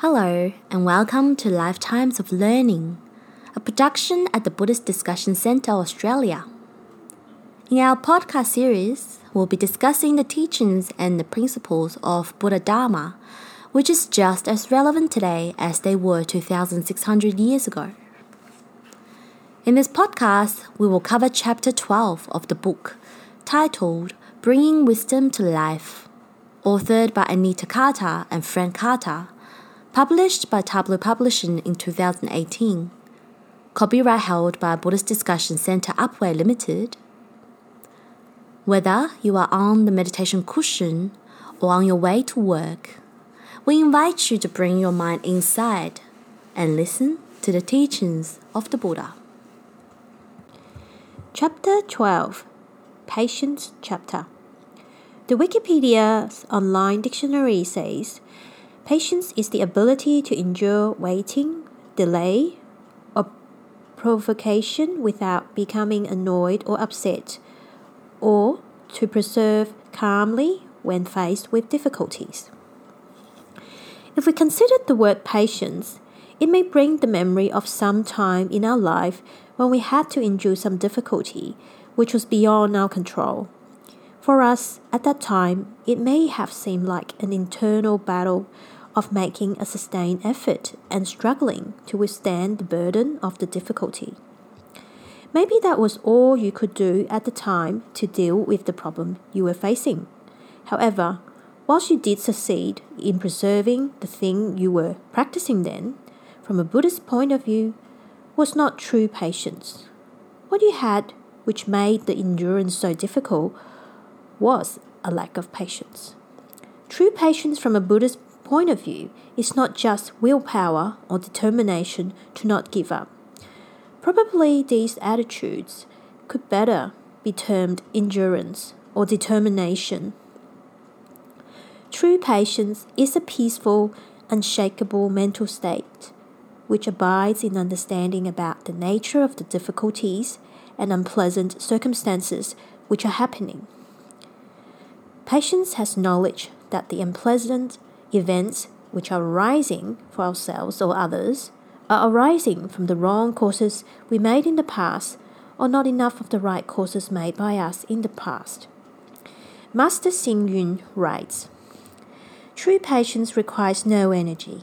Hello, and welcome to Lifetimes of Learning, a production at the Buddhist Discussion Centre Australia. In our podcast series, we'll be discussing the teachings and the principles of Buddha Dharma, which is just as relevant today as they were 2,600 years ago. In this podcast, we will cover chapter 12 of the book, titled Bringing Wisdom to Life, authored by Anita Carter and Frank Carter published by Tablo Publishing in 2018. Copyright held by Buddhist Discussion Center Upwey Limited. Whether you are on the meditation cushion or on your way to work, we invite you to bring your mind inside and listen to the teachings of the Buddha. Chapter 12 Patience Chapter The Wikipedia's online dictionary says Patience is the ability to endure waiting, delay, or provocation without becoming annoyed or upset, or to preserve calmly when faced with difficulties. If we consider the word patience, it may bring the memory of some time in our life when we had to endure some difficulty which was beyond our control. For us, at that time, it may have seemed like an internal battle of making a sustained effort and struggling to withstand the burden of the difficulty. Maybe that was all you could do at the time to deal with the problem you were facing. However, whilst you did succeed in preserving the thing you were practicing then, from a Buddhist point of view, was not true patience. What you had, which made the endurance so difficult, was a lack of patience. True patience from a Buddhist point of view is not just willpower or determination to not give up. Probably these attitudes could better be termed endurance or determination. True patience is a peaceful, unshakable mental state which abides in understanding about the nature of the difficulties and unpleasant circumstances which are happening. Patience has knowledge that the unpleasant events which are arising for ourselves or others are arising from the wrong courses we made in the past or not enough of the right courses made by us in the past. Master Xing Yun writes True patience requires no energy.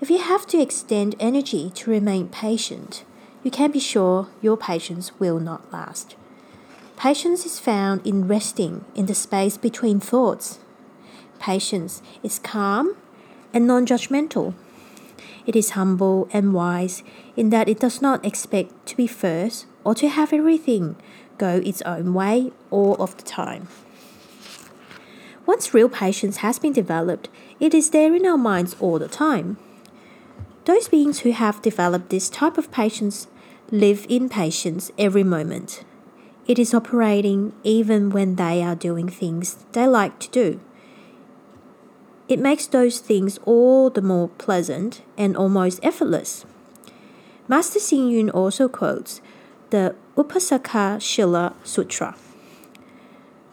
If you have to extend energy to remain patient, you can be sure your patience will not last. Patience is found in resting in the space between thoughts Patience is calm and non judgmental. It is humble and wise in that it does not expect to be first or to have everything go its own way all of the time. Once real patience has been developed, it is there in our minds all the time. Those beings who have developed this type of patience live in patience every moment. It is operating even when they are doing things they like to do. It makes those things all the more pleasant and almost effortless. Master Xing Yun also quotes the Upasaka Shila Sutra.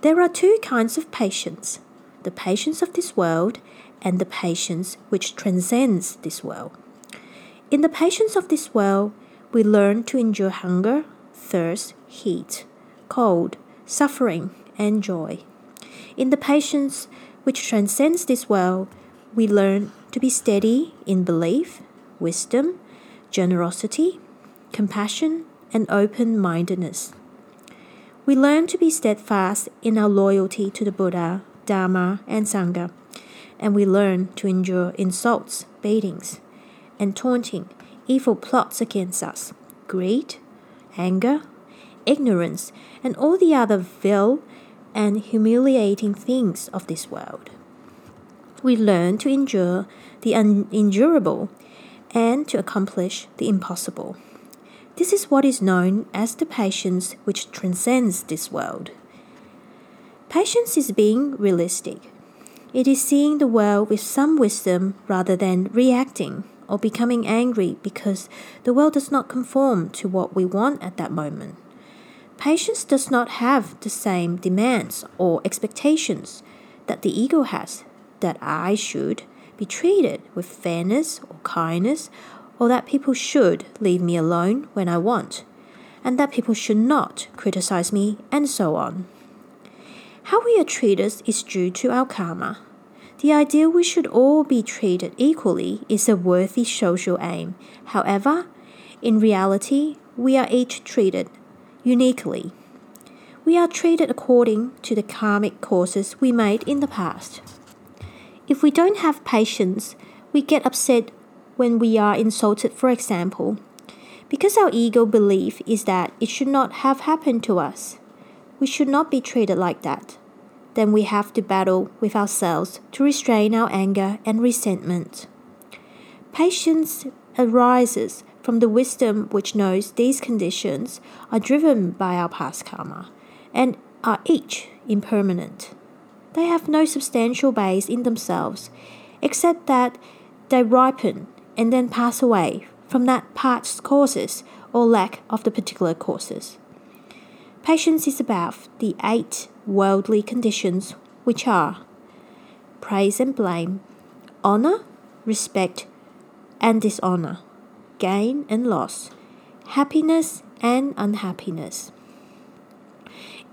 There are two kinds of patience the patience of this world and the patience which transcends this world. In the patience of this world, we learn to endure hunger, thirst, heat, cold, suffering, and joy. In the patience which transcends this world, we learn to be steady in belief, wisdom, generosity, compassion, and open mindedness. We learn to be steadfast in our loyalty to the Buddha, Dharma, and Sangha, and we learn to endure insults, beatings, and taunting, evil plots against us, greed, anger, ignorance, and all the other vile and humiliating things of this world. We learn to endure the unendurable and to accomplish the impossible. This is what is known as the patience which transcends this world. Patience is being realistic. It is seeing the world with some wisdom rather than reacting or becoming angry because the world does not conform to what we want at that moment. Patience does not have the same demands or expectations that the ego has, that I should be treated with fairness or kindness, or that people should leave me alone when I want, and that people should not criticize me, and so on. How we are treated is due to our karma. The idea we should all be treated equally is a worthy social aim. However, in reality, we are each treated uniquely. We are treated according to the karmic courses we made in the past. If we don't have patience, we get upset when we are insulted, for example, because our ego belief is that it should not have happened to us. We should not be treated like that then we have to battle with ourselves to restrain our anger and resentment. Patience arises from the wisdom which knows these conditions are driven by our past karma and are each impermanent. They have no substantial base in themselves, except that they ripen and then pass away from that past causes or lack of the particular causes. Patience is about the eight worldly conditions, which are praise and blame, honor, respect, and dishonor, gain and loss, happiness and unhappiness.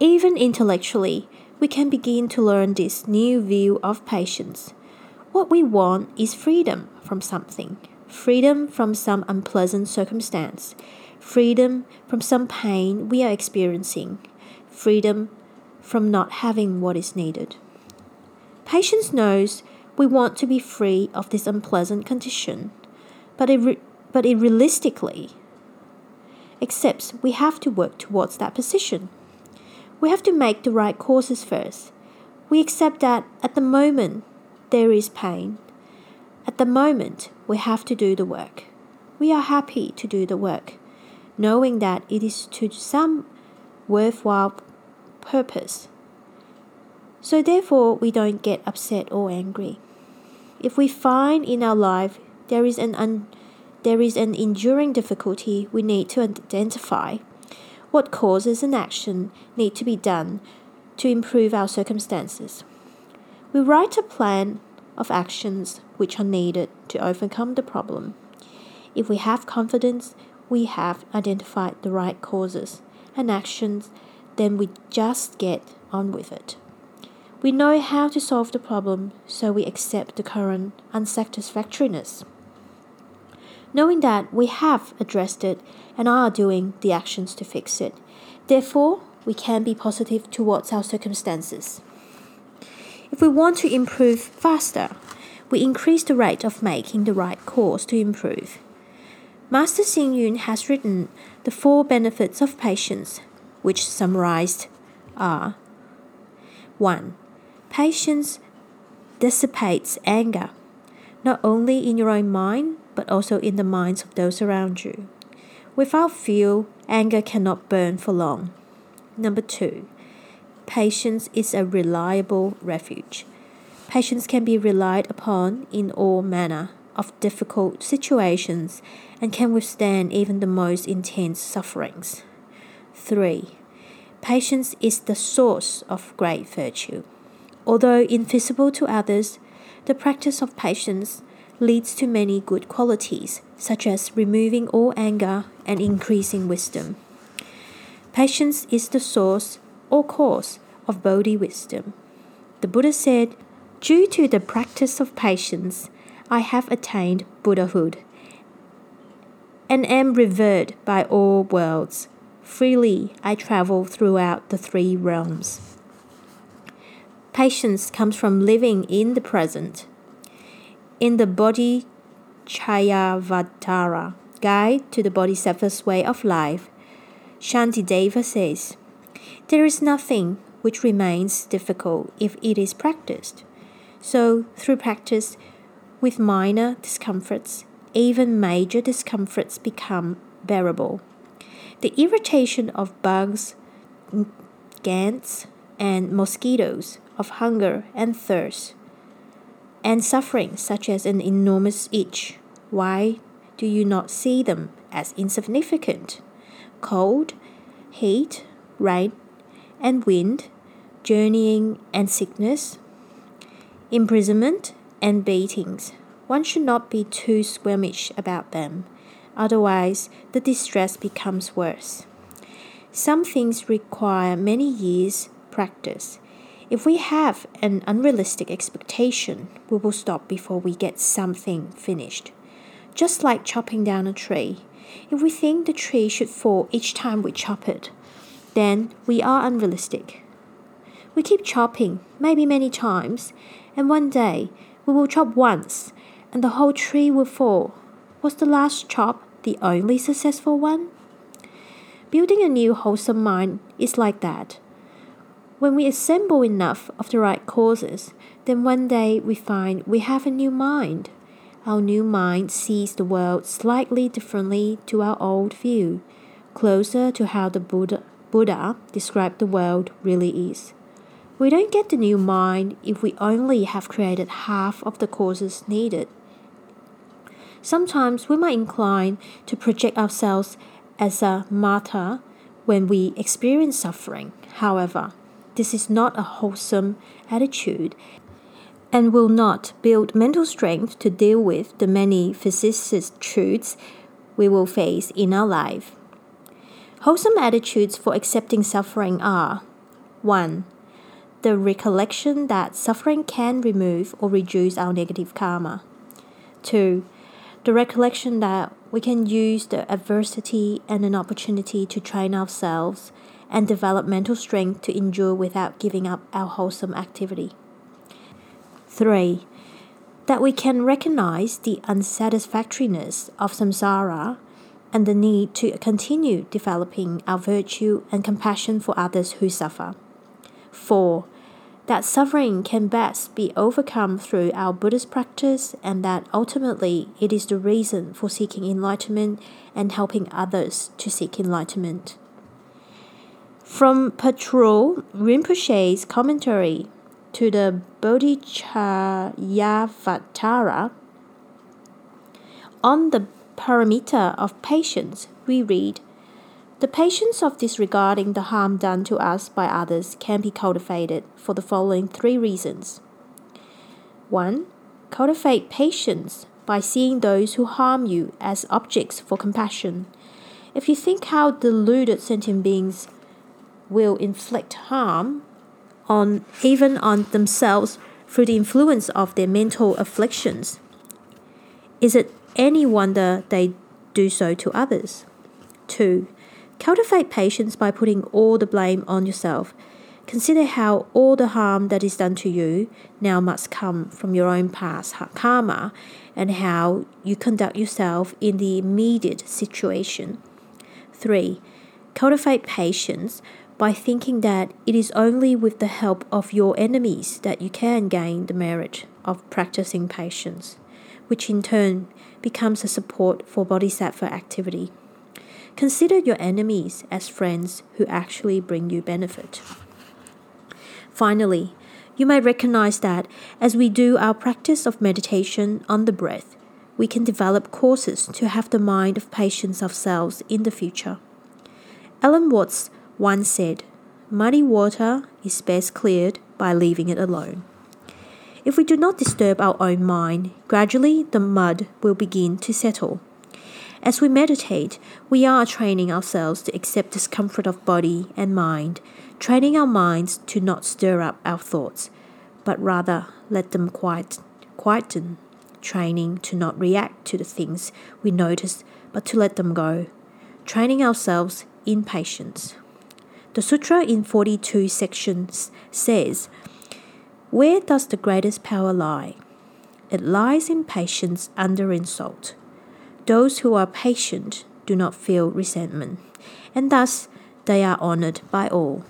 Even intellectually, we can begin to learn this new view of patience. What we want is freedom from something, freedom from some unpleasant circumstance, freedom from some pain we are experiencing, freedom from not having what is needed. Patience knows we want to be free of this unpleasant condition, but it, re- but it realistically accepts we have to work towards that position. We have to make the right courses first. We accept that at the moment there is pain. At the moment we have to do the work. We are happy to do the work, knowing that it is to some worthwhile purpose. So, therefore, we don't get upset or angry. If we find in our life there is an un- there is an enduring difficulty, we need to identify what causes and action need to be done to improve our circumstances. We write a plan of actions which are needed to overcome the problem. If we have confidence, we have identified the right causes and actions then we just get on with it. We know how to solve the problem, so we accept the current unsatisfactoriness. Knowing that we have addressed it and are doing the actions to fix it, therefore, we can be positive towards our circumstances. If we want to improve faster, we increase the rate of making the right course to improve. Master Xing Yun has written The Four Benefits of Patience which summarized are 1. Patience dissipates anger, not only in your own mind, but also in the minds of those around you. Without fuel, anger cannot burn for long. Number 2. Patience is a reliable refuge. Patience can be relied upon in all manner of difficult situations and can withstand even the most intense sufferings. 3. Patience is the source of great virtue. Although invisible to others, the practice of patience leads to many good qualities, such as removing all anger and increasing wisdom. Patience is the source or cause of Bodhi wisdom. The Buddha said, Due to the practice of patience, I have attained Buddhahood and am revered by all worlds. Freely I travel throughout the three realms. Patience comes from living in the present. In the Bodhi Chayavatara Guide to the Bodhisattva's Way of Life, Shantideva says, There is nothing which remains difficult if it is practiced. So, through practice, with minor discomforts, even major discomforts become bearable. The irritation of bugs, ants, and mosquitoes, of hunger and thirst, and suffering such as an enormous itch. Why do you not see them as insignificant? Cold, heat, rain, and wind, journeying and sickness, imprisonment and beatings, one should not be too squeamish about them, otherwise, the distress becomes worse. Some things require many years' practice. If we have an unrealistic expectation, we will stop before we get something finished. Just like chopping down a tree. If we think the tree should fall each time we chop it, then we are unrealistic. We keep chopping, maybe many times, and one day we will chop once and the whole tree will fall. Was the last chop the only successful one? Building a new wholesome mind is like that. When we assemble enough of the right causes, then one day we find we have a new mind. Our new mind sees the world slightly differently to our old view, closer to how the Buddha, Buddha described the world really is. We don't get the new mind if we only have created half of the causes needed. Sometimes we might incline to project ourselves as a martyr when we experience suffering. However, this is not a wholesome attitude and will not build mental strength to deal with the many physicist truths we will face in our life. Wholesome attitudes for accepting suffering are 1. The recollection that suffering can remove or reduce our negative karma. 2 the recollection that we can use the adversity and an opportunity to train ourselves and develop mental strength to endure without giving up our wholesome activity. 3. That we can recognize the unsatisfactoriness of samsara and the need to continue developing our virtue and compassion for others who suffer. 4 that suffering can best be overcome through our Buddhist practice, and that ultimately it is the reason for seeking enlightenment and helping others to seek enlightenment. From Patrul Rinpoche's commentary to the Bodhicharyavatara on the paramita of patience, we read the patience of disregarding the harm done to us by others can be cultivated for the following three reasons. 1. Cultivate patience by seeing those who harm you as objects for compassion. If you think how deluded sentient beings will inflict harm on even on themselves through the influence of their mental afflictions, is it any wonder they do so to others? 2. Cultivate patience by putting all the blame on yourself. Consider how all the harm that is done to you now must come from your own past karma and how you conduct yourself in the immediate situation. 3. Cultivate patience by thinking that it is only with the help of your enemies that you can gain the merit of practicing patience, which in turn becomes a support for bodhisattva activity. Consider your enemies as friends who actually bring you benefit. Finally, you may recognize that as we do our practice of meditation on the breath, we can develop courses to have the mind of patience ourselves in the future. Alan Watts once said, Muddy water is best cleared by leaving it alone. If we do not disturb our own mind, gradually the mud will begin to settle as we meditate, we are training ourselves to accept discomfort of body and mind, training our minds to not stir up our thoughts, but rather let them quiet, quieten, training to not react to the things we notice, but to let them go, training ourselves in patience. The sutra in 42 sections says, Where does the greatest power lie? It lies in patience under insult. Those who are patient do not feel resentment, and thus they are honored by all.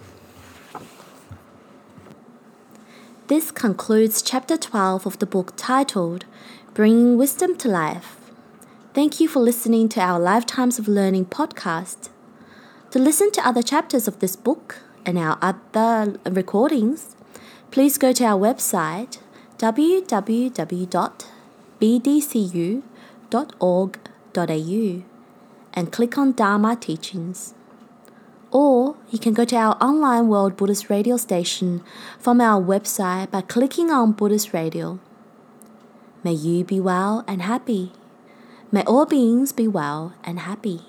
This concludes chapter 12 of the book titled Bringing Wisdom to Life. Thank you for listening to our Lifetimes of Learning podcast. To listen to other chapters of this book and our other recordings, please go to our website www.bdcu.org.au and click on Dharma Teachings. Or you can go to our online World Buddhist Radio station from our website by clicking on Buddhist Radio. May you be well and happy. May all beings be well and happy.